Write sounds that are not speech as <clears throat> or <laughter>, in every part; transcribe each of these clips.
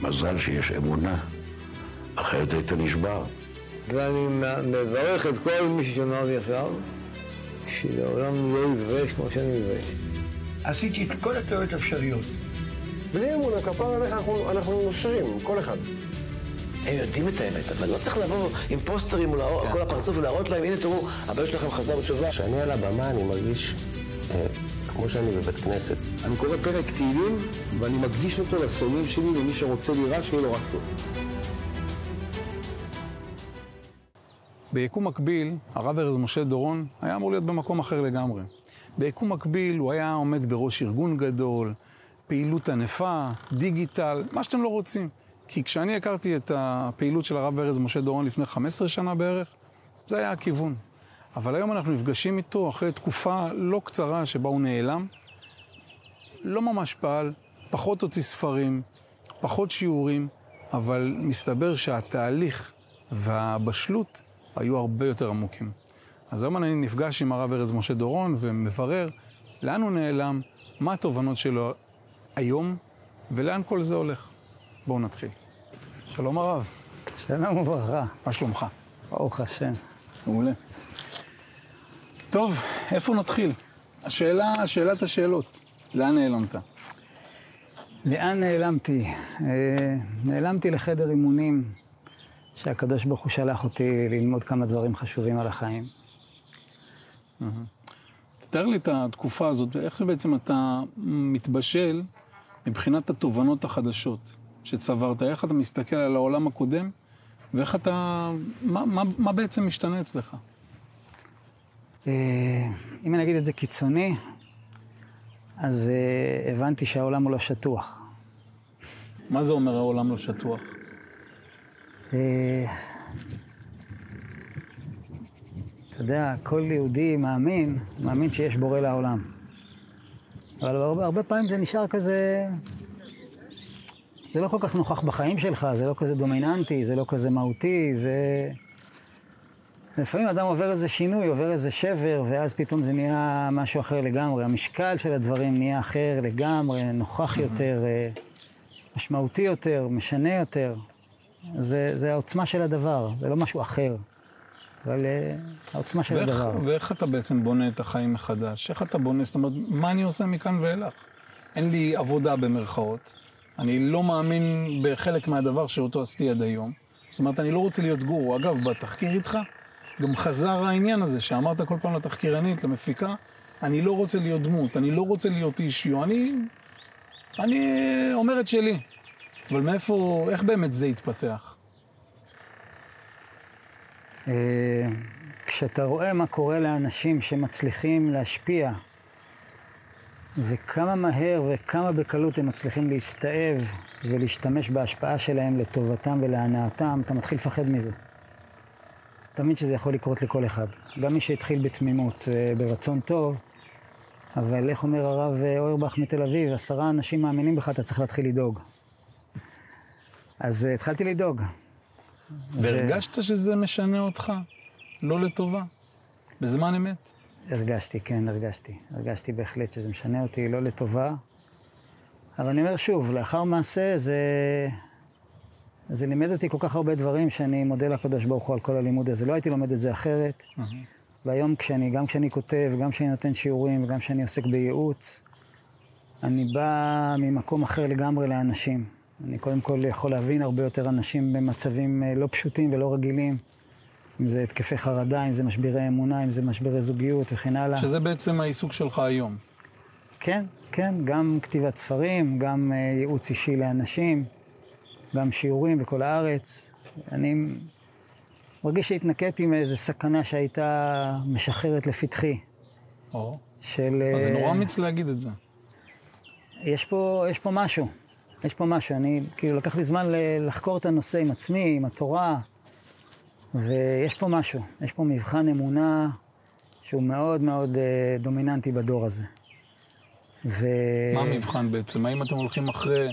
מזל שיש אמונה, אחרת היית נשבר. ואני מברך את כל מי ששמע אותי עכשיו, שלעולם לא יתבייש כמו שאני מתבייש. עשיתי את כל הטעויות האפשריות. בלי אמונה, כפר עליך אנחנו, אנחנו נושרים, כל אחד. הם יודעים את האמת, אבל לא צריך לבוא עם פוסטרים מול כן. כל הפרצוף ולהראות להם, הנה תראו, הבן שלכם חזר בתשובה. כשאני על הבמה אני מרגיש אה, כמו שאני בבית כנסת. אני קורא פרק תהילים, ואני מקדיש אותו לשונאים שלי, ומי שרוצה לירה, שיהיה לו רק טוב. ביקום מקביל, הרב ארז משה דורון היה אמור להיות במקום אחר לגמרי. ביקום מקביל הוא היה עומד בראש ארגון גדול, פעילות ענפה, דיגיטל, מה שאתם לא רוצים. כי כשאני הכרתי את הפעילות של הרב ארז משה דורון לפני 15 שנה בערך, זה היה הכיוון. אבל היום אנחנו נפגשים איתו אחרי תקופה לא קצרה שבה הוא נעלם. לא ממש פעל, פחות הוציא ספרים, פחות שיעורים, אבל מסתבר שהתהליך והבשלות היו הרבה יותר עמוקים. אז היום אני נפגש עם הרב ארז משה דורון ומברר לאן הוא נעלם, מה התובנות שלו היום ולאן כל זה הולך. בואו נתחיל. שלום הרב. שלום וברכה. מה שלומך? ברוך השם. מעולה. טוב, איפה נתחיל? השאלה, שאלת השאלות, לאן נעלמת? לאן נעלמתי? אה, נעלמתי לחדר אימונים שהקדוש ברוך הוא שלח אותי ללמוד כמה דברים חשובים על החיים. תתאר לי את התקופה הזאת, ואיך בעצם אתה מתבשל מבחינת התובנות החדשות שצברת, איך אתה מסתכל על העולם הקודם, ואיך אתה, מה, מה, מה בעצם משתנה אצלך? אה, אם אני אגיד את זה קיצוני, אז אה, הבנתי שהעולם הוא לא שטוח. מה זה אומר העולם לא שטוח? אה, אתה יודע, כל יהודי מאמין, מאמין שיש בורא לעולם. אבל הרבה, הרבה פעמים זה נשאר כזה... זה לא כל כך נוכח בחיים שלך, זה לא כזה דומיננטי, זה לא כזה מהותי, זה... לפעמים אדם עובר איזה שינוי, עובר איזה שבר, ואז פתאום זה נהיה משהו אחר לגמרי. המשקל של הדברים נהיה אחר לגמרי, נוכח יותר, אה, משמעותי יותר, משנה יותר. זה, זה העוצמה של הדבר, זה לא משהו אחר. אבל אה, העוצמה של ואיך, הדבר. ואיך אתה בעצם בונה את החיים מחדש? איך אתה בונה, זאת אומרת, מה אני עושה מכאן ואילך? אין לי עבודה במרכאות, אני לא מאמין בחלק מהדבר שאותו עשיתי עד היום. זאת אומרת, אני לא רוצה להיות גורו. אגב, בתחקיר איתך, גם חזר העניין הזה שאמרת כל פעם לתחקירנית, למפיקה, אני לא רוצה להיות דמות, אני לא רוצה להיות אישיו, אני, אני אומר את שלי. אבל מאיפה, איך באמת זה התפתח? אה, כשאתה רואה מה קורה לאנשים שמצליחים להשפיע, וכמה מהר וכמה בקלות הם מצליחים להסתאב ולהשתמש בהשפעה שלהם לטובתם ולהנאתם, אתה מתחיל לפחד מזה. תמיד שזה יכול לקרות לכל אחד. גם מי שהתחיל בתמימות, אה, ברצון טוב, אבל איך אומר הרב אה, אוירבך מתל אביב, עשרה אנשים מאמינים בך, אתה צריך להתחיל לדאוג. אז התחלתי לדאוג. והרגשת שזה משנה אותך? לא לטובה? בזמן אמת? הרגשתי, כן, הרגשתי. הרגשתי בהחלט שזה משנה אותי, לא לטובה. אבל אני אומר שוב, לאחר מעשה זה... זה לימד אותי כל כך הרבה דברים שאני מודה לקדוש ברוך הוא על כל הלימוד הזה. לא הייתי לומד את זה אחרת. Mm-hmm. והיום כשאני, גם כשאני כותב, גם כשאני נותן שיעורים, וגם כשאני עוסק בייעוץ, אני בא ממקום אחר לגמרי לאנשים. אני קודם כל יכול להבין הרבה יותר אנשים במצבים אה, לא פשוטים ולא רגילים. אם זה התקפי חרדה, אם זה משברי אמונה, אם זה משברי זוגיות וכן הלאה. שזה בעצם העיסוק שלך היום. כן, כן, גם כתיבת ספרים, גם אה, ייעוץ אישי לאנשים, גם שיעורים בכל הארץ. אני מרגיש שהתנקטתי מאיזו סכנה שהייתה משחררת לפתחי. או. של... אז זה נורא אמיץ להגיד את זה. יש פה, יש פה משהו. יש פה משהו, אני, כאילו, לקח לי זמן לחקור את הנושא עם עצמי, עם התורה, ויש פה משהו, יש פה מבחן אמונה שהוא מאוד מאוד אה, דומיננטי בדור הזה. ו... מה המבחן בעצם? האם אתם הולכים אחרי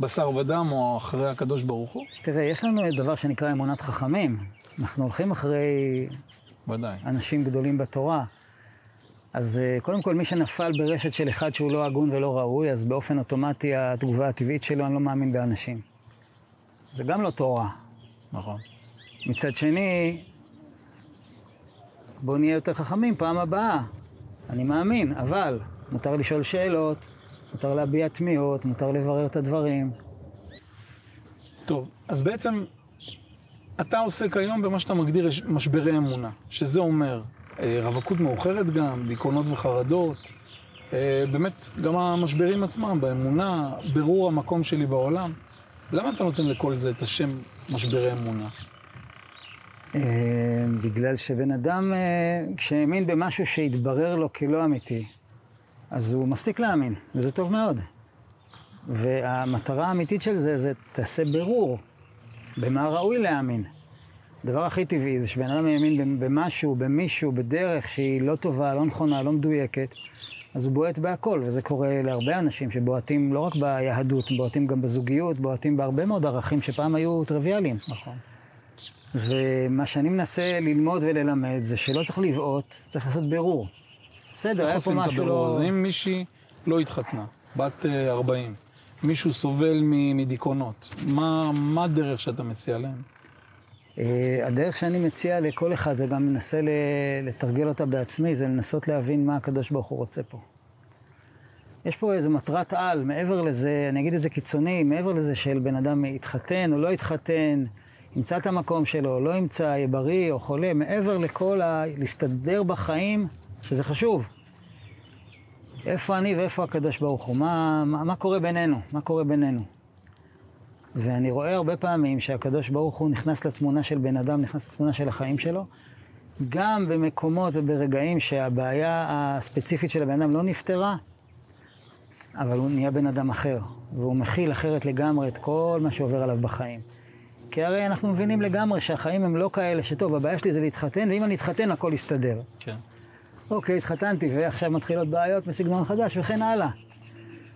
בשר ודם או אחרי הקדוש ברוך הוא? תראה, יש לנו דבר שנקרא אמונת חכמים. אנחנו הולכים אחרי ודאי. אנשים גדולים בתורה, אז אה, קודם כל, מי שנפל ברשת של אחד שהוא לא הגון ולא ראוי, אז באופן אוטומטי התגובה הטבעית שלו, אני לא מאמין באנשים. זה גם לא תורה. נכון. מצד שני, בואו נהיה יותר חכמים פעם הבאה. אני מאמין, אבל מותר לשאול שאלות, מותר להביע תמיהות, מותר לברר את הדברים. טוב, אז בעצם אתה עוסק היום במה שאתה מגדיר משברי אמונה, שזה אומר אה, רווקות מאוחרת גם, דיכאונות וחרדות, אה, באמת גם המשברים עצמם באמונה, ברור המקום שלי בעולם. למה אתה נותן לכל זה את השם משברי אמונה? אה, בגלל שבן אדם, כשהאמין במשהו שהתברר לו כלא אמיתי, אז הוא מפסיק להאמין, וזה טוב מאוד. והמטרה האמיתית של זה, זה תעשה בירור במה ראוי להאמין. הדבר הכי טבעי זה שבן אדם האמין במשהו, במישהו, בדרך שהיא לא טובה, לא נכונה, לא מדויקת, אז הוא בועט בהכל, וזה קורה להרבה אנשים שבועטים לא רק ביהדות, בועטים גם בזוגיות, בועטים בהרבה מאוד ערכים שפעם היו טריוויאליים. נכון. ומה שאני מנסה ללמוד וללמד זה שלא צריך לבעוט, צריך לעשות בירור. בסדר, היה פה משהו לא... אז אם מישהי לא התחתנה, בת אה, 40, מישהו סובל מדיכאונות, מה, מה הדרך שאתה מציע להם? אה, הדרך שאני מציע לכל אחד, וגם מנסה לתרגל אותה בעצמי, זה לנסות להבין מה הקדוש ברוך הוא רוצה פה. יש פה איזו מטרת על, מעבר לזה, אני אגיד את זה קיצוני, מעבר לזה של בן אדם יתחתן או לא יתחתן, ימצא את המקום שלו, לא ימצא, יהיה בריא או חולה, מעבר לכל ה... להסתדר בחיים, שזה חשוב. איפה אני ואיפה הקדוש ברוך הוא? מה, מה, מה קורה בינינו? מה קורה בינינו? ואני רואה הרבה פעמים שהקדוש ברוך הוא נכנס לתמונה של בן אדם, נכנס לתמונה של החיים שלו, גם במקומות וברגעים שהבעיה הספציפית של הבן אדם לא נפתרה, אבל הוא נהיה בן אדם אחר, והוא מכיל אחרת לגמרי את כל מה שעובר עליו בחיים. כי הרי אנחנו מבינים לגמרי שהחיים הם לא כאלה שטוב, הבעיה שלי זה להתחתן, ואם אני אתחתן הכל יסתדר. כן. אוקיי, התחתנתי, ועכשיו מתחילות בעיות מסגנון חדש, וכן הלאה.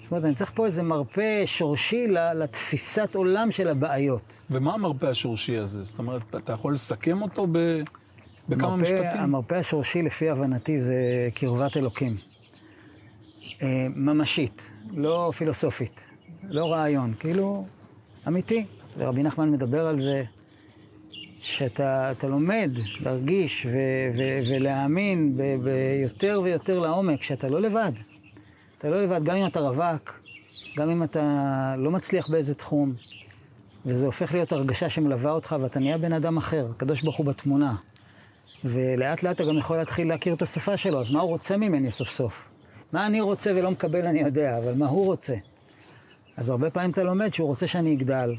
זאת אומרת, אני צריך פה איזה מרפא שורשי לתפיסת עולם של הבעיות. ומה המרפא השורשי הזה? זאת אומרת, אתה יכול לסכם אותו ב... בכמה מרפא, משפטים? המרפא השורשי, לפי הבנתי, זה קרבת אלוקים. אה, ממשית, לא פילוסופית, לא רעיון, כאילו אמיתי. ורבי נחמן מדבר על זה שאתה אתה לומד להרגיש ו, ו, ולהאמין ב, ביותר ויותר לעומק שאתה לא לבד. אתה לא לבד, גם אם אתה רווק, גם אם אתה לא מצליח באיזה תחום, וזה הופך להיות הרגשה שמלווה אותך ואתה נהיה בן אדם אחר, הקדוש ברוך הוא בתמונה. ולאט לאט אתה גם יכול להתחיל להכיר את השפה שלו, אז מה הוא רוצה ממני סוף סוף? מה אני רוצה ולא מקבל אני יודע, אבל מה הוא רוצה? אז הרבה פעמים אתה לומד שהוא רוצה שאני אגדל,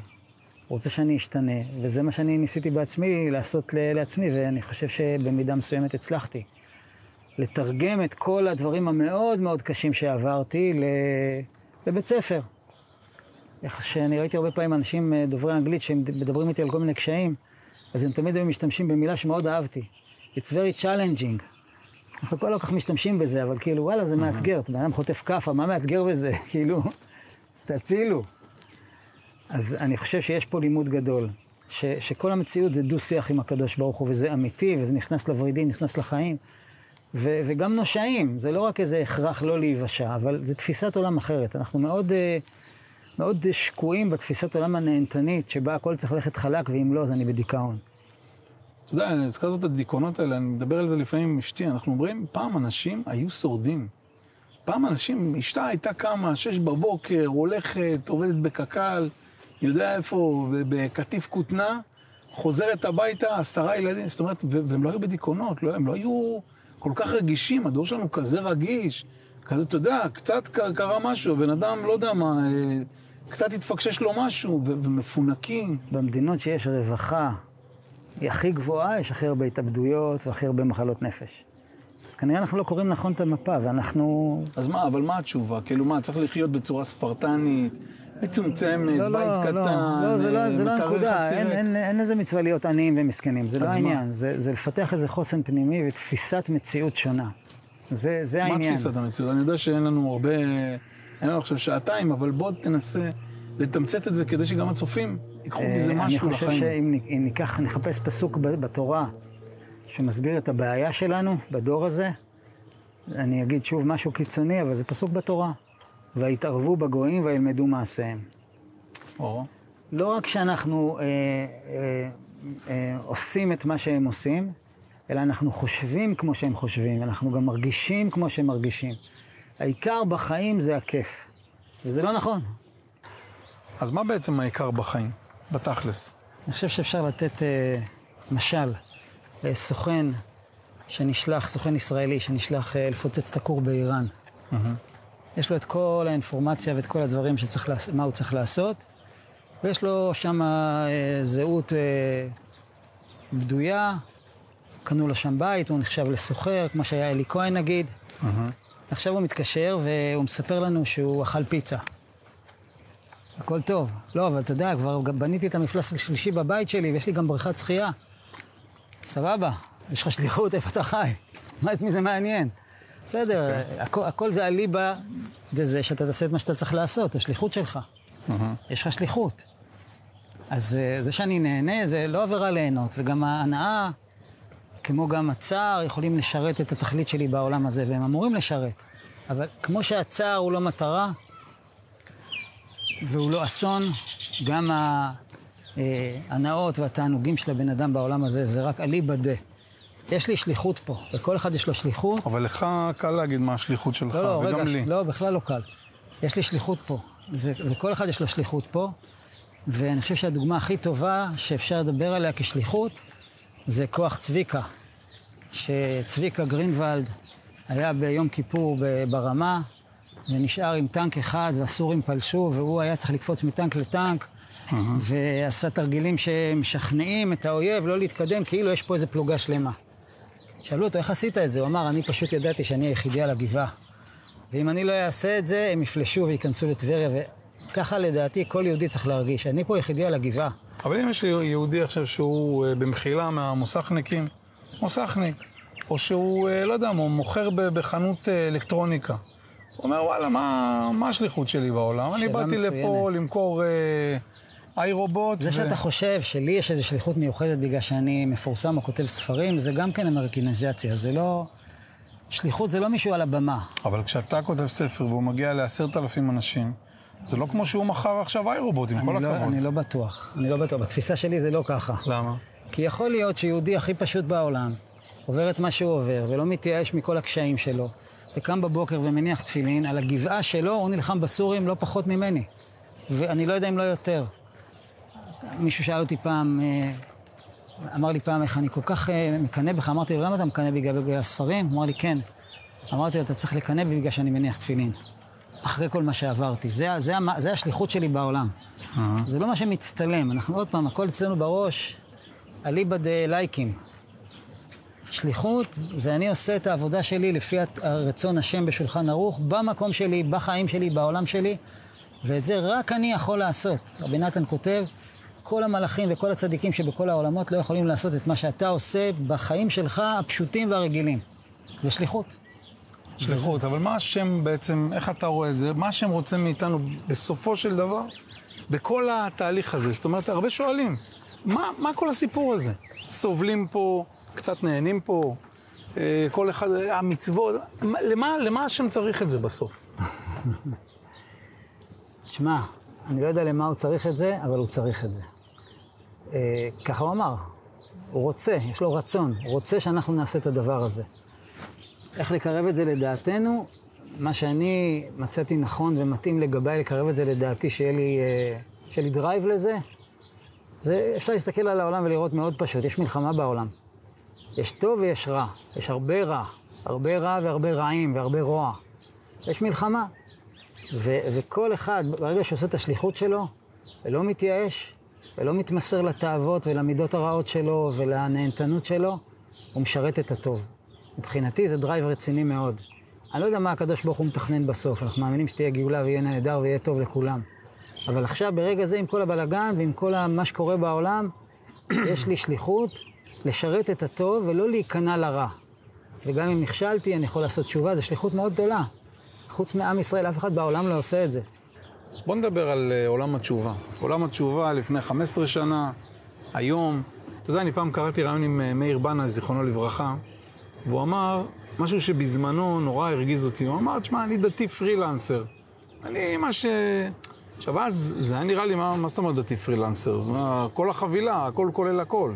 רוצה שאני אשתנה, וזה מה שאני ניסיתי בעצמי לעשות לעצמי, ואני חושב שבמידה מסוימת הצלחתי. לתרגם את כל הדברים המאוד מאוד קשים שעברתי לבית ספר. איך שאני ראיתי הרבה פעמים אנשים אה, דוברי אנגלית שמדברים איתי על כל מיני קשיים, אז הם תמיד היו משתמשים במילה שמאוד אהבתי. It's very challenging. אנחנו כל כך משתמשים בזה, אבל כאילו, וואלה, זה מאתגר. בן אדם חוטף כאפה, מה מאתגר בזה? <laughs> כאילו, תצילו. אז אני חושב שיש פה לימוד גדול, ש, שכל המציאות זה דו-שיח עם הקדוש ברוך הוא, וזה אמיתי, וזה נכנס לוורידים, נכנס לחיים. ו, וגם נושעים, זה לא רק איזה הכרח לא להיוושע, אבל זה תפיסת עולם אחרת. אנחנו מאוד, אה, מאוד שקועים בתפיסת עולם הנהנתנית, שבה הכל צריך ללכת חלק, ואם לא, אז אני בדיכאון. אתה יודע, אני הזכרת את הדיכאונות האלה, אני מדבר על זה לפעמים עם אשתי, אנחנו אומרים, פעם אנשים היו שורדים. פעם אנשים, אשתה הייתה קמה, שש בבוקר, הולכת, עובדת בקק"ל, יודע איפה, בקטיף כותנה, חוזרת הביתה, עשרה ילדים, זאת אומרת, והם לא היו בדיכאונות, לא, הם לא היו כל כך רגישים, הדור שלנו כזה רגיש, כזה, אתה יודע, קצת קרה משהו, בן אדם, לא יודע מה, אה, קצת התפקשש לו משהו, ומפונקים. במדינות שיש רווחה היא הכי גבוהה, יש הכי הרבה התאבדויות והכי הרבה מחלות נפש. אז כנראה אנחנו לא קוראים נכון את המפה, ואנחנו... אז מה, אבל מה התשובה? כאילו מה, צריך לחיות בצורה ספרטנית, מצומצמת, לא, בית לא, קטן, לא, לא, זה לא, זה לא הנקודה, אין? אין, אין איזה מצווה להיות עניים ומסכנים, זה לא מה? העניין, זה, זה לפתח איזה חוסן פנימי ותפיסת מציאות שונה. זה, זה מה העניין. תפיסת המציאות? אני יודע שאין לנו הרבה, אין לנו עכשיו שעתיים, אבל בוא תנסה לתמצת את זה כדי שגם הצופים ייקחו מזה אה, משהו אני חושב לחיים. שאם ניקח, נחפש פסוק בתורה שמסביר את הבעיה שלנו בדור הזה, אני אגיד שוב משהו קיצוני, אבל זה פסוק בתורה. ויתערבו בגויים וילמדו מעשיהם. או. לא רק שאנחנו אה, אה, אה, עושים את מה שהם עושים, אלא אנחנו חושבים כמו שהם חושבים, אנחנו גם מרגישים כמו שהם מרגישים. העיקר בחיים זה הכיף, וזה לא נכון. אז מה בעצם העיקר בחיים, בתכלס? אני חושב שאפשר לתת אה, משל לסוכן שנשלח, סוכן ישראלי שנשלח אה, לפוצץ את הכור באיראן. יש לו את כל האינפורמציה ואת כל הדברים שצריך, לעש- מה הוא צריך לעשות, ויש לו שם אה, זהות אה, בדויה, קנו לו שם בית, הוא נחשב לסוחר, כמו שהיה אלי כהן נגיד. עכשיו הוא מתקשר והוא מספר לנו שהוא אכל פיצה. הכל טוב. לא, אבל אתה יודע, כבר בניתי את המפלס השלישי בבית שלי, ויש לי גם בריכת שחייה. סבבה, יש לך שליחות, איפה אתה חי? מה את מי זה מעניין? בסדר, הכל, הכל זה אליבא דזה שאתה תעשה את מה שאתה צריך לעשות, השליחות שלך. יש לך שליחות. אז אה, זה שאני נהנה, זה לא עבירה ליהנות, וגם ההנאה, כמו גם הצער, יכולים לשרת את התכלית שלי בעולם הזה, והם אמורים לשרת. אבל כמו שהצער הוא לא מטרה, והוא לא אסון, גם ההנאות והתענוגים של הבן אדם בעולם הזה זה רק אליבא דה. יש לי שליחות פה, לכל אחד יש לו שליחות. אבל לך קל להגיד מה השליחות שלך, לא, לא, וגם רגע, לי. לא, בכלל לא קל. יש לי שליחות פה, ו- וכל אחד יש לו שליחות פה, ואני חושב שהדוגמה הכי טובה שאפשר לדבר עליה כשליחות, זה כוח צביקה. שצביקה גרינוולד היה ביום כיפור ברמה, ונשאר עם טנק אחד, והסורים פלשו, והוא היה צריך לקפוץ מטנק לטנק, ועשה תרגילים שמשכנעים את האויב לא להתקדם, כאילו יש פה איזה פלוגה שלמה. שאלו אותו, איך עשית את זה? הוא אמר, אני פשוט ידעתי שאני היחידי על הגבעה. ואם אני לא אעשה את זה, הם יפלשו וייכנסו לטבריה, וככה לדעתי כל יהודי צריך להרגיש. אני פה יחידי על הגבעה. אבל אם יש יהודי עכשיו שהוא אה, במחילה מהמוסכניקים, מוסכניק, או שהוא, אה, לא יודע, הוא מוכר בחנות אה, אלקטרוניקה. הוא אומר, וואלה, מה, מה השליחות שלי בעולם? אני באתי מצוינת. לפה למכור איי רובוט. זה שאתה חושב שלי יש איזו שליחות מיוחדת בגלל שאני מפורסם או כותב ספרים, זה גם כן אמריקניזציה, זה לא... שליחות זה לא מישהו על הבמה. אבל כשאתה כותב ספר והוא מגיע לעשרת אלפים אנשים, זה לא כמו שהוא מכר עכשיו איי רובוט, עם כל לא, הכבוד. אני לא בטוח, אני לא בטוח. בתפיסה שלי זה לא ככה. למה? כי יכול להיות שיהודי הכי פשוט בעולם, עובר את מה שהוא עובר, ולא מתייאש מכל הקשיים שלו, וקם בבוקר ומניח תפילין, על הגבעה שלו הוא נלחם בסורים לא פחות ממני. ואני לא יודע אם לא יותר. מישהו שאל אותי פעם, אה, אמר לי פעם איך אני כל כך אה, מקנא בך, אמרתי לו, למה אתה מקנא בגלל, בגלל הספרים? הוא אמר לי, כן. אמרתי לו, אתה צריך לקנא בי בגלל שאני מניח תפילין. אחרי כל מה שעברתי. זה, זה, המ- זה השליחות שלי בעולם. זה לא מה שמצטלם. אנחנו עוד פעם, הכל אצלנו בראש, אליבא דה לייקים. שליחות זה אני עושה את העבודה שלי לפי הרצון השם בשולחן ערוך, במקום שלי, בחיים שלי, בעולם שלי, ואת זה רק אני יכול לעשות. רבי נתן כותב, כל המלאכים וכל הצדיקים שבכל העולמות לא יכולים לעשות את מה שאתה עושה בחיים שלך, הפשוטים והרגילים. זה שליחות. שליחות, אבל מה השם בעצם, איך אתה רואה את זה? מה השם רוצה מאיתנו בסופו של דבר, בכל התהליך הזה? זאת אומרת, הרבה שואלים, מה, מה כל הסיפור הזה? סובלים פה, קצת נהנים פה, אה, כל אחד, המצוות, מה- למה, למה השם צריך את זה בסוף? <laughs> שמע, אני לא יודע למה הוא צריך את זה, אבל הוא צריך את זה. אה, ככה הוא אמר, הוא רוצה, יש לו רצון, הוא רוצה שאנחנו נעשה את הדבר הזה. איך לקרב את זה לדעתנו? מה שאני מצאתי נכון ומתאים לגביי לקרב את זה לדעתי, שיהיה לי, אה, שיהיה לי drive לזה, זה אפשר להסתכל על העולם ולראות מאוד פשוט, יש מלחמה בעולם. יש טוב ויש רע, יש הרבה רע, הרבה רע והרבה רעים והרבה רוע. יש מלחמה. ו- וכל אחד, ברגע שעושה את השליחות שלו, ולא מתייאש, ולא מתמסר לתאוות ולמידות הרעות שלו ולנהנתנות שלו, הוא משרת את הטוב. מבחינתי זה drive רציני מאוד. אני לא יודע מה הקדוש ברוך הוא מתכנן בסוף, אנחנו מאמינים שתהיה גאולה ויהיה נהדר ויהיה טוב לכולם. אבל עכשיו, ברגע זה, עם כל הבלגן ועם כל מה שקורה בעולם, <clears throat> יש לי שליחות לשרת את הטוב ולא להיכנע לרע. וגם אם נכשלתי, אני יכול לעשות תשובה, זו שליחות מאוד גדולה. חוץ מעם ישראל, אף אחד בעולם לא עושה את זה. בוא נדבר על אה, עולם התשובה. עולם התשובה לפני 15 שנה, היום. אתה יודע, אני פעם קראתי רעיון עם אה, מאיר בנה, זיכרונו לברכה, והוא אמר משהו שבזמנו נורא הרגיז אותי. הוא אמר, תשמע, אני דתי פרילנסר. אני מה ש... עכשיו, אז זה היה נראה לי, מה, מה זאת אומרת דתי פרילנסר? כל החבילה, הכל כולל הכל.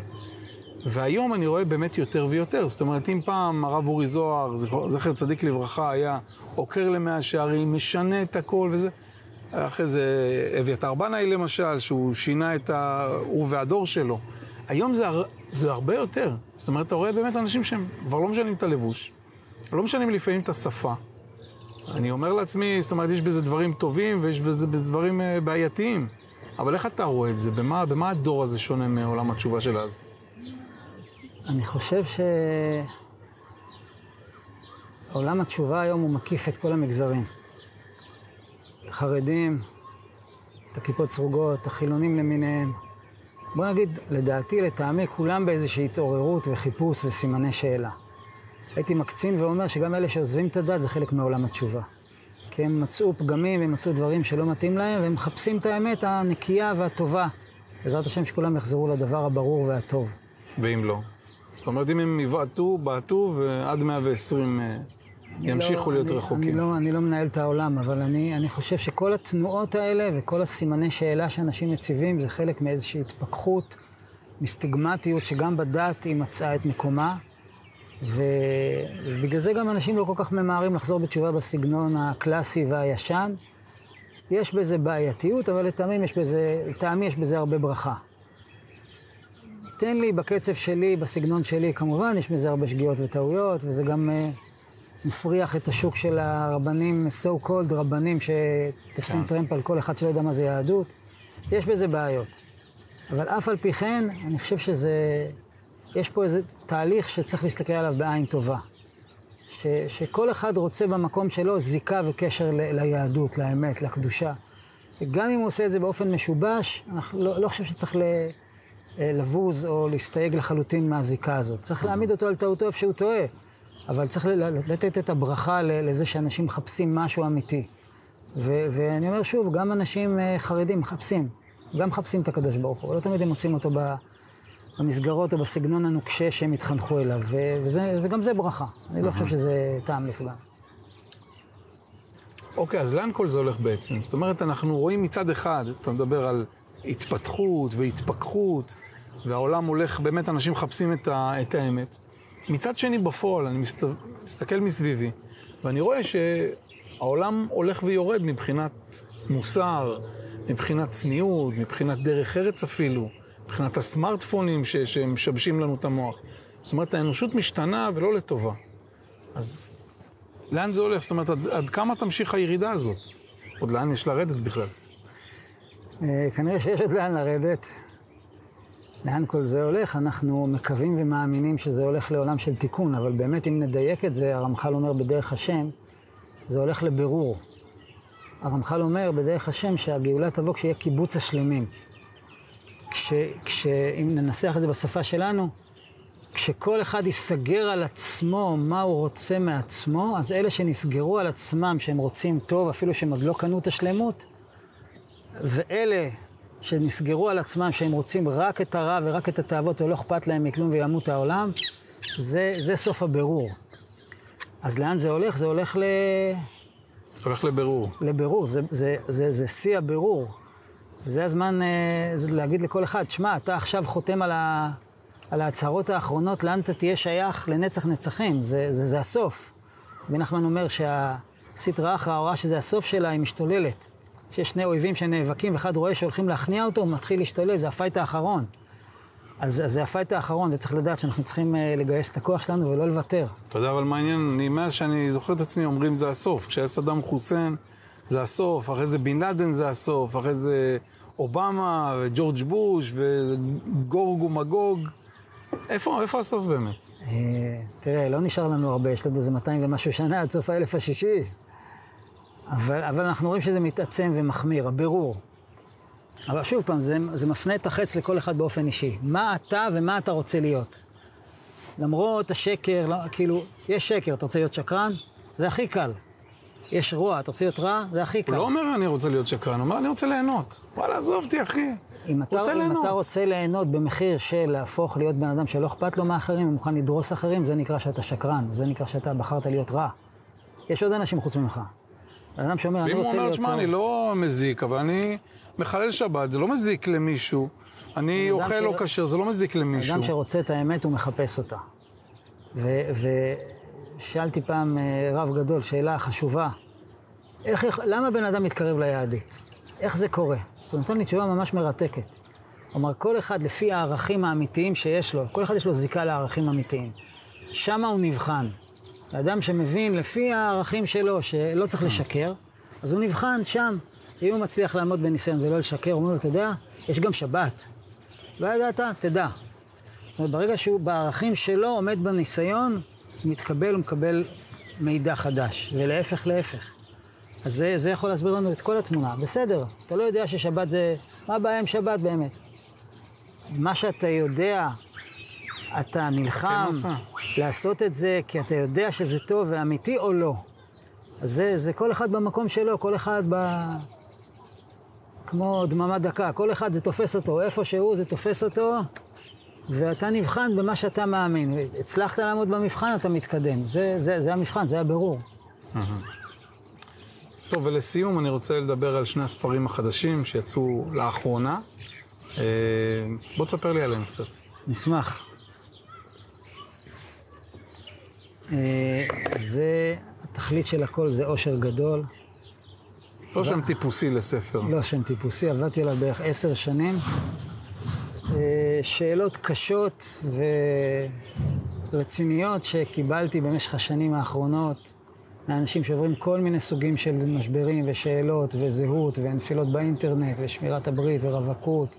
והיום אני רואה באמת יותר ויותר. זאת אומרת, אם פעם הרב אורי זוהר, זכר צדיק לברכה, היה עוקר למאה שערים, משנה את הכל וזה. אחרי זה אביתר בנאי למשל, שהוא שינה את ה... הוא והדור שלו. היום זה, הר... זה הרבה יותר. זאת אומרת, אתה רואה באמת אנשים שהם כבר לא משנים את הלבוש, לא משנים לפעמים את השפה. אני אומר לעצמי, זאת אומרת, יש בזה דברים טובים ויש בזה דברים אה, בעייתיים. אבל איך אתה רואה את זה? במה, במה הדור הזה שונה מעולם התשובה של אז? אני חושב שעולם התשובה היום הוא מקיף את כל המגזרים. החרדים, את הכיפות סרוגות, החילונים למיניהם. בוא נגיד, לדעתי, לטעמי, כולם באיזושהי התעוררות וחיפוש וסימני שאלה. הייתי מקצין ואומר שגם אלה שעוזבים את הדת זה חלק מעולם התשובה. כי הם מצאו פגמים, הם מצאו דברים שלא מתאים להם, והם מחפשים את האמת הנקייה והטובה. בעזרת השם שכולם יחזרו לדבר הברור והטוב. ואם לא? זאת אומרת, אם הם יבעטו, בעטו, ועד 120 אה, ימשיכו לא, להיות אני, רחוקים. אני לא, אני לא מנהל את העולם, אבל אני, אני חושב שכל התנועות האלה וכל הסימני שאלה שאנשים מציבים זה חלק מאיזושהי התפכחות, מסטיגמטיות, שגם בדת היא מצאה את מקומה. ו... ובגלל זה גם אנשים לא כל כך ממהרים לחזור בתשובה בסגנון הקלאסי והישן. יש בזה בעייתיות, אבל לטעמי יש בזה, לטעמי יש בזה הרבה ברכה. תן לי בקצב שלי, בסגנון שלי, כמובן, יש בזה הרבה שגיאות וטעויות, וזה גם מפריח את השוק של הרבנים, so called רבנים שתופסים טרמפ על כל אחד שלא יודע מה זה יהדות. יש בזה בעיות. אבל אף על פי כן, אני חושב שזה... יש פה איזה תהליך שצריך להסתכל עליו בעין טובה. ש, שכל אחד רוצה במקום שלו זיקה וקשר ל, ליהדות, לאמת, לקדושה. וגם אם הוא עושה את זה באופן משובש, אני לא, לא חושב שצריך ל, לבוז או להסתייג לחלוטין מהזיקה הזאת. צריך להעמיד אותו על טעותו איפה שהוא טועה, אבל צריך לתת את הברכה לזה שאנשים מחפשים משהו אמיתי. ו, ואני אומר שוב, גם אנשים אה, חרדים מחפשים, גם מחפשים את הקדוש ברוך הוא, לא תמיד הם מוצאים אותו. במסגרות או בסגנון הנוקשה שהם התחנכו אליו, וגם זה ברכה. אני לא חושב שזה טעם לפגם. אוקיי, אז לאן כל זה הולך בעצם? זאת אומרת, אנחנו רואים מצד אחד, אתה מדבר על התפתחות והתפכחות, והעולם הולך, באמת אנשים מחפשים את, ה, את האמת. מצד שני, בפועל, אני מסת, מסתכל מסביבי, ואני רואה שהעולם הולך ויורד מבחינת מוסר, מבחינת צניעות, מבחינת דרך ארץ אפילו. מבחינת הסמארטפונים ש- שמשבשים לנו את המוח. זאת אומרת, האנושות משתנה ולא לטובה. אז לאן זה הולך? זאת אומרת, עד, עד כמה תמשיך הירידה הזאת? עוד לאן יש לרדת בכלל? אה, כנראה שיש עוד לאן לרדת. לאן כל זה הולך? אנחנו מקווים ומאמינים שזה הולך לעולם של תיקון, אבל באמת, אם נדייק את זה, הרמח"ל אומר בדרך השם, זה הולך לבירור. הרמח"ל אומר בדרך השם שהגאולה תבוא כשיהיה קיבוץ השלמים. כש, כש, אם ננסח את זה בשפה שלנו, כשכל אחד ייסגר על עצמו מה הוא רוצה מעצמו, אז אלה שנסגרו על עצמם שהם רוצים טוב, אפילו שהם עוד לא קנו את השלמות, ואלה שנסגרו על עצמם שהם רוצים רק את הרע ורק את התאוות ולא אכפת להם מכלום וימות העולם, זה, זה סוף הבירור. אז לאן זה הולך? זה הולך ל... הולך לבירור. לבירור, זה, זה, זה, זה שיא הבירור. וזה הזמן אה, להגיד לכל אחד, שמע, אתה עכשיו חותם על, ה, על ההצהרות האחרונות, לאן אתה תהיה שייך לנצח נצחים, זה, זה, זה הסוף. ונחמן אומר שהסטרא אחרא, ההוראה שזה הסוף שלה, היא משתוללת. שיש שני אויבים שנאבקים, ואחד רואה שהולכים להכניע אותו, הוא מתחיל להשתולל, זה הפייט האחרון. אז, אז זה הפייט האחרון, וצריך לדעת שאנחנו צריכים uh, לגייס את הכוח שלנו ולא לוותר. אתה יודע, אבל מעניין, אני, מאז שאני זוכר את עצמי, אומרים זה הסוף. כשהיה סדאם חוסיין, זה הסוף, אחרי זה בן לאדן זה הסוף, אחרי זה אובמה וג'ורג' בוש וגורג ומגוג. איפה, איפה הסוף באמת? אה, תראה, לא נשאר לנו הרבה, יש לנו איזה 200 ומשהו שנה עד סוף האלף השישי. אבל, אבל אנחנו רואים שזה מתעצם ומחמיר, הבירור. אבל שוב פעם, זה, זה מפנה את החץ לכל אחד באופן אישי. מה אתה ומה אתה רוצה להיות. למרות השקר, לא, כאילו, יש שקר, אתה רוצה להיות שקרן? זה הכי קל. יש רוע, אתה רוצה להיות רע? זה הכי קל. הוא לא אומר אני רוצה להיות שקרן, הוא אומר אני רוצה ליהנות. וואלה, עזוב אותי, אחי. אם אתה, רוצה אם ליהנות. אתה רוצה ליהנות במחיר של להפוך להיות בן אדם שלא אכפת לו מאחרים ומוכן לדרוס אחרים, זה נקרא שאתה שקרן, זה נקרא שאתה בחרת להיות רע. יש עוד אנשים חוץ ממך. אדם שאומר, אני ואם הוא רוצה אומר, להיות טוב. אני לא מזיק, אבל אני מחלל שבת, זה לא מזיק למישהו. אני אוכל לא כשר, זה לא מזיק למישהו. אדם שרוצה את האמת, הוא מחפש אותה. ושאלתי פעם אה, רב גדול, שאלה חשובה, איך, איך, למה בן אדם מתקרב ליהדות? איך זה קורה? אז הוא נתן לי תשובה ממש מרתקת. אמר, כל אחד לפי הערכים האמיתיים שיש לו, כל אחד יש לו זיקה לערכים אמיתיים. שמה הוא נבחן. לאדם שמבין לפי הערכים שלו שלא צריך לשקר, אז הוא נבחן שם. אם הוא מצליח לעמוד בניסיון ולא לשקר, הוא אומר לו, אתה יודע, יש גם שבת. לא ידעת? תדע. זאת אומרת, ברגע שהוא בערכים שלו עומד בניסיון, הוא מתקבל, הוא מקבל מידע חדש, ולהפך להפך. אז זה, זה יכול להסביר לנו את כל התמונה. בסדר, אתה לא יודע ששבת זה... מה הבעיה עם שבת באמת? מה שאתה יודע, אתה נלחם כן. לעשות את זה כי אתה יודע שזה טוב ואמיתי או לא. אז זה, זה כל אחד במקום שלו, כל אחד ב... כמו דממה דקה, כל אחד זה תופס אותו, איפה שהוא זה תופס אותו, ואתה נבחן במה שאתה מאמין. הצלחת לעמוד במבחן, אתה מתקדם. זה, זה, זה המבחן, זה הבירור. טוב, ולסיום אני רוצה לדבר על שני הספרים החדשים שיצאו לאחרונה. אה, בוא תספר לי עליהם קצת. נשמח. אה, זה, התכלית של הכל זה אושר גדול. לא שם טיפוסי לספר. לא שם טיפוסי, עבדתי עליו בערך עשר שנים. אה, שאלות קשות ורציניות שקיבלתי במשך השנים האחרונות מאנשים שעוברים כל מיני סוגים של משברים ושאלות וזהות ונפילות באינטרנט ושמירת הברית ורווקות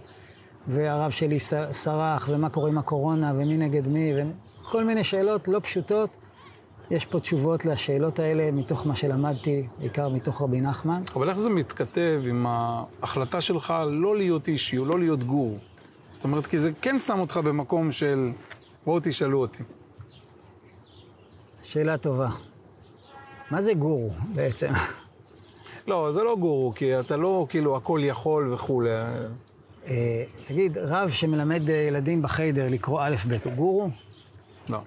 והרב שלי סרח ומה קורה עם הקורונה ומי נגד מי וכל מיני שאלות לא פשוטות. יש פה תשובות לשאלות האלה מתוך מה שלמדתי, בעיקר מתוך רבי נחמן. אבל איך זה מתכתב עם ההחלטה שלך לא להיות אישי או לא להיות גור? זאת אומרת, כי זה כן שם אותך במקום של בואו תשאלו אותי. שאלה טובה. מה זה גורו בעצם? לא, זה לא גורו, כי אתה לא כאילו הכל יכול וכולי. אה, תגיד, רב שמלמד אה, ילדים בחיידר לקרוא א' ב' הוא גורו? לא.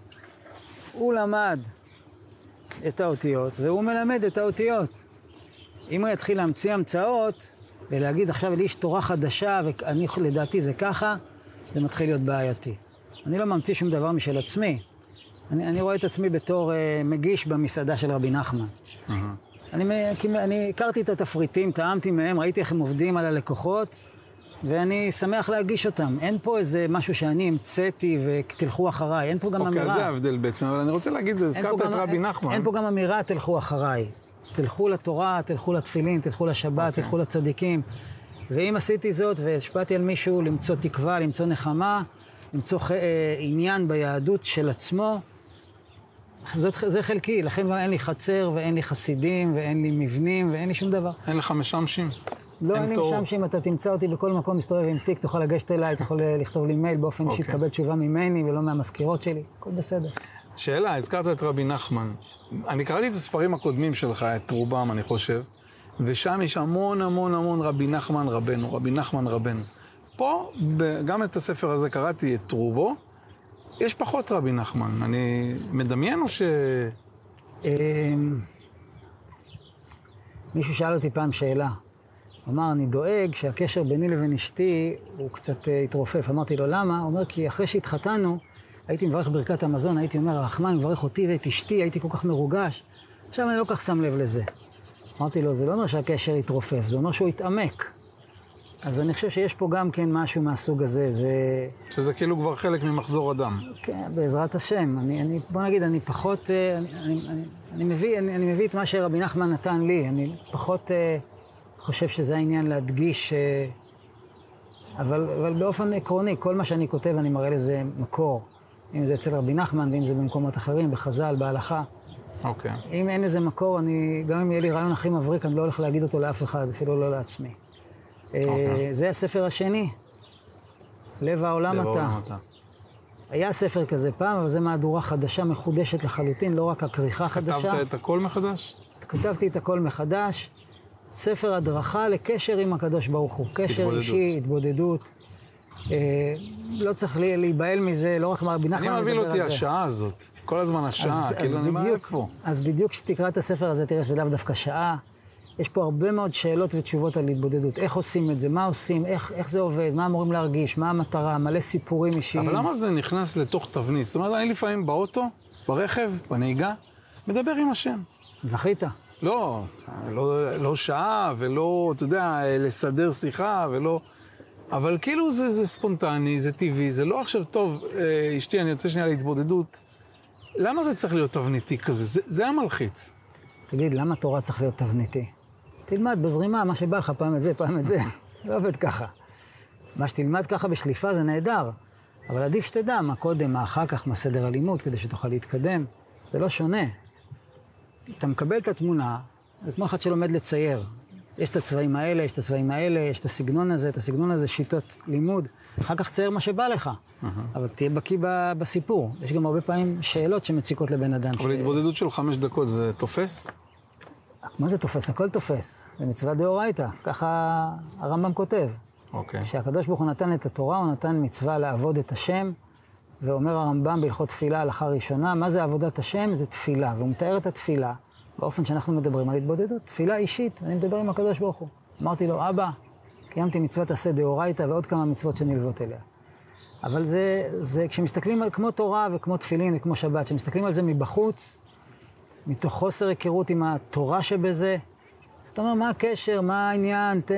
הוא למד את האותיות והוא מלמד את האותיות. אם הוא יתחיל להמציא המצאות ולהגיד עכשיו לי יש תורה חדשה ואני לדעתי זה ככה, זה מתחיל להיות בעייתי. אני לא ממציא שום דבר משל עצמי. אני, אני רואה את עצמי בתור אה, מגיש במסעדה של רבי נחמן. אני, מ- כי אני הכרתי את התפריטים, טעמתי מהם, ראיתי איך הם עובדים על הלקוחות, ואני שמח להגיש אותם. אין פה איזה משהו שאני המצאתי ותלכו אחריי, אין פה גם אוקיי, אמירה. אז זה ההבדל בעצם, אבל אני רוצה להגיד, הזכרת את רבי נחמן. אין פה גם אמירה, תלכו אחריי. תלכו לתורה, תלכו לתפילין, תלכו לשבת, אוקיי. תלכו לצדיקים. ואם עשיתי זאת והשפעתי על מישהו למצוא תקווה, למצוא נחמה, למצוא ח- אה, עניין ביהדות של עצמו, זאת, זה חלקי, לכן גם אין לי חצר ואין לי חסידים ואין לי מבנים ואין לי שום דבר. אין לך משמשים? לא, אין אין לי תור. שם שאם אתה תמצא אותי בכל מקום, מסתובב עם תיק, תוכל לגשת אליי, אתה יכול לכתוב לי מייל באופן אישי, אוקיי. תקבל תשובה ממני ולא מהמזכירות שלי, הכל בסדר. שאלה, הזכרת את רבי נחמן. אני קראתי את הספרים הקודמים שלך, את רובם, אני חושב, ושם יש המון המון המון רבי נחמן רבנו, רבי נחמן רבנו. פה, גם את הספר הזה קראתי את רובו, יש פחות רבי נחמן. אני מדמיין או ש... אמ, מישהו שאל אותי פעם שאלה. הוא אמר, אני דואג שהקשר ביני לבין אשתי הוא קצת אה, התרופף. אמרתי לו, למה? הוא אומר, כי אחרי שהתחתנו, הייתי מברך ברכת המזון, הייתי אומר, הרחמן מברך אותי ואת אשתי, הייתי כל כך מרוגש. עכשיו אני לא כך שם לב לזה. אמרתי לו, זה לא אומר שהקשר התרופף, זה אומר שהוא התעמק. אז אני חושב שיש פה גם כן משהו מהסוג הזה, זה... שזה כאילו כבר חלק ממחזור אדם. כן, בעזרת השם. אני, אני, בוא נגיד, אני פחות, אה, אני, אני, אני, אני, מביא, אני, אני מביא את מה שרבי נחמן נתן לי. אני פחות אה, חושב שזה העניין להדגיש, אה, אבל, אבל באופן עקרוני, כל מה שאני כותב, אני מראה לזה מקור. אם זה אצל רבי נחמן, ואם זה במקומות אחרים, בחז"ל, בהלכה. אוקיי. אם אין לזה מקור, אני, גם אם יהיה לי רעיון הכי מבריק, אני לא הולך להגיד אותו לאף אחד, אפילו לא לעצמי. אה, אוקיי. זה הספר השני, לב העולם לב אתה. העולם אתה. היה ספר כזה פעם, אבל זו מהדורה חדשה, מחודשת לחלוטין, לא רק הכריכה חדשה. כתבת את הכל מחדש? כתבתי את הכל מחדש. ספר הדרכה לקשר עם הקדוש ברוך הוא. קשר התבודדות. אישי, התבודדות. אה, לא צריך לי- להיבהל מזה, לא רק רבי נחמן אני על אותי. השעה הזאת. כל הזמן השעה, אז- כאילו אז אני אומר, איפה? אז בדיוק כשתקרא את הספר הזה, תראה שזה לאו דווקא שעה. יש פה הרבה מאוד שאלות ותשובות על התבודדות. איך עושים את זה, מה עושים, איך, איך זה עובד, מה אמורים להרגיש, מה המטרה, מלא סיפורים אישיים. אבל למה זה נכנס לתוך תבנית? זאת אומרת, אני לפעמים באוטו, ברכב, בנהיגה, מדבר עם השם. זכית. לא, לא, לא שעה, ולא, אתה יודע, לסדר שיחה, ולא... אבל כאילו זה, זה ספונטני, זה טבעי, זה לא עכשיו, טוב, אה, אשתי, אני יוצא שנייה להתבודדות. למה זה צריך להיות תבניתי כזה? זה, זה המלחיץ. תגיד, למה תורה צריך להיות תבניתי? תלמד בזרימה, מה שבא לך, פעם את זה, פעם את זה. <laughs> לא עובד ככה. מה שתלמד ככה בשליפה זה נהדר, אבל עדיף שתדע מה קודם, מה אחר כך, מה סדר הלימוד, כדי שתוכל להתקדם. זה לא שונה. אתה מקבל את התמונה, זה כמו אחד שלומד לצייר. יש את הצבעים האלה, יש את הצבעים האלה, יש את הסגנון הזה, את הסגנון הזה, שיטות לימוד. אחר כך צייר מה שבא לך, אבל תהיה בקיא ב- בסיפור. יש גם הרבה פעמים שאלות שמציקות לבן אדם. אבל ש- התבודדות של חמש דקות זה תופס? מה זה תופס? הכל תופס. זה מצווה דאורייתא, ככה הרמב"ם כותב. אוקיי. כשהקדוש ברוך הוא נתן את התורה, הוא נתן מצווה לעבוד את השם, ואומר הרמב"ם בהלכות תפילה, הלכה ראשונה, מה זה עבודת השם? זה תפילה. והוא מתאר את התפילה באופן שאנחנו מדברים על התבודדות. תפילה אישית, אני מדבר עם הקדוש ברוך הוא. אמרתי לו, אבא, קיימתי מצוות עשה דאורייתא ועוד כמה מצוות שנלוות אליה. אבל זה, זה כשמסתכלים על, כמו תורה וכמו תפילין וכמו שבת, כשמסתכלים על זה מבחוץ, מתוך חוסר היכרות עם התורה שבזה, אז אתה אומר, מה הקשר, מה העניין, ת...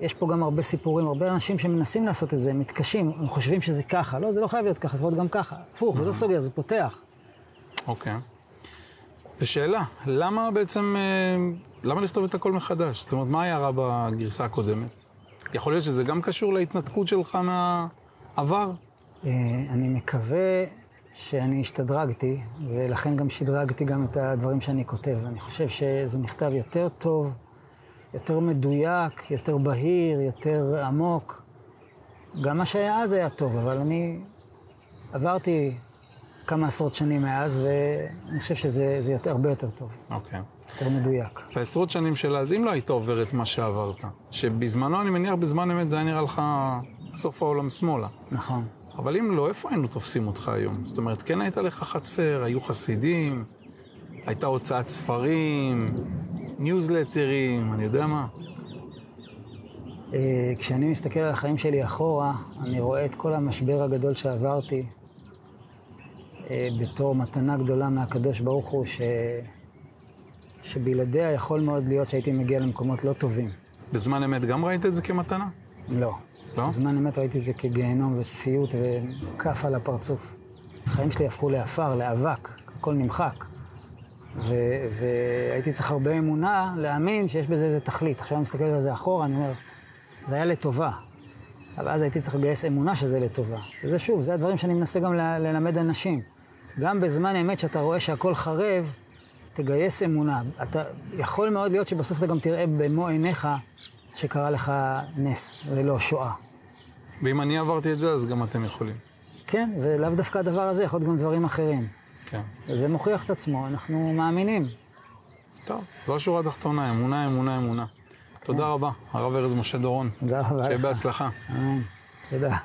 יש פה גם הרבה סיפורים, הרבה אנשים שמנסים לעשות את זה, הם מתקשים, הם חושבים שזה ככה. לא, זה לא חייב להיות ככה, זה יכול להיות גם ככה. הפוך, זה לא סוגר, זה פותח. אוקיי. ושאלה, למה בעצם, אה, למה לכתוב את הכל מחדש? זאת אומרת, מה היה רע בגרסה הקודמת? יכול להיות שזה גם קשור להתנתקות שלך מהעבר? אה, אני מקווה שאני השתדרגתי, ולכן גם שדרגתי גם את הדברים שאני כותב. אני חושב שזה נכתב יותר טוב, יותר מדויק, יותר בהיר, יותר עמוק. גם מה שהיה אז היה טוב, אבל אני עברתי כמה עשרות שנים מאז, ואני חושב שזה זה יותר, הרבה יותר טוב, אוקיי. יותר מדויק. בעשרות שנים של אז, אם לא היית עובר את מה שעברת, שבזמנו, אני מניח, בזמן אמת זה היה נראה לך סוף העולם שמאלה. נכון. אבל אם לא, איפה היינו תופסים אותך היום? זאת אומרת, כן הייתה לך חצר, היו חסידים, הייתה הוצאת ספרים, ניוזלטרים, אני יודע מה. אה, כשאני מסתכל על החיים שלי אחורה, אני רואה את כל המשבר הגדול שעברתי אה, בתור מתנה גדולה מהקדוש ברוך הוא, ש... שבלעדיה יכול מאוד להיות שהייתי מגיע למקומות לא טובים. בזמן אמת גם ראית את זה כמתנה? לא. לא? בזמן אמת ראיתי את זה כגיהנום וסיוט וכף על הפרצוף. החיים שלי הפכו לעפר, לאבק, הכל נמחק. ו- והייתי צריך הרבה אמונה להאמין שיש בזה איזה תכלית. עכשיו אני מסתכל על זה אחורה, אני אומר, זה היה לטובה. אבל אז הייתי צריך לגייס אמונה שזה לטובה. וזה שוב, זה הדברים שאני מנסה גם ל- ללמד אנשים. גם בזמן אמת שאתה רואה שהכל חרב, תגייס אמונה. אתה, יכול מאוד להיות שבסוף אתה גם תראה במו עיניך שקרה לך נס ולא שואה. ואם אני עברתי את זה, אז גם אתם יכולים. כן, ולאו דווקא הדבר הזה, יכול להיות גם דברים אחרים. כן. וזה מוכיח את עצמו, אנחנו מאמינים. טוב, זו השורה התחתונה, אמונה, אמונה, אמונה. תודה רבה, הרב ארז משה דורון. תודה רבה שיהיה לך. בהצלחה. אמן. תודה.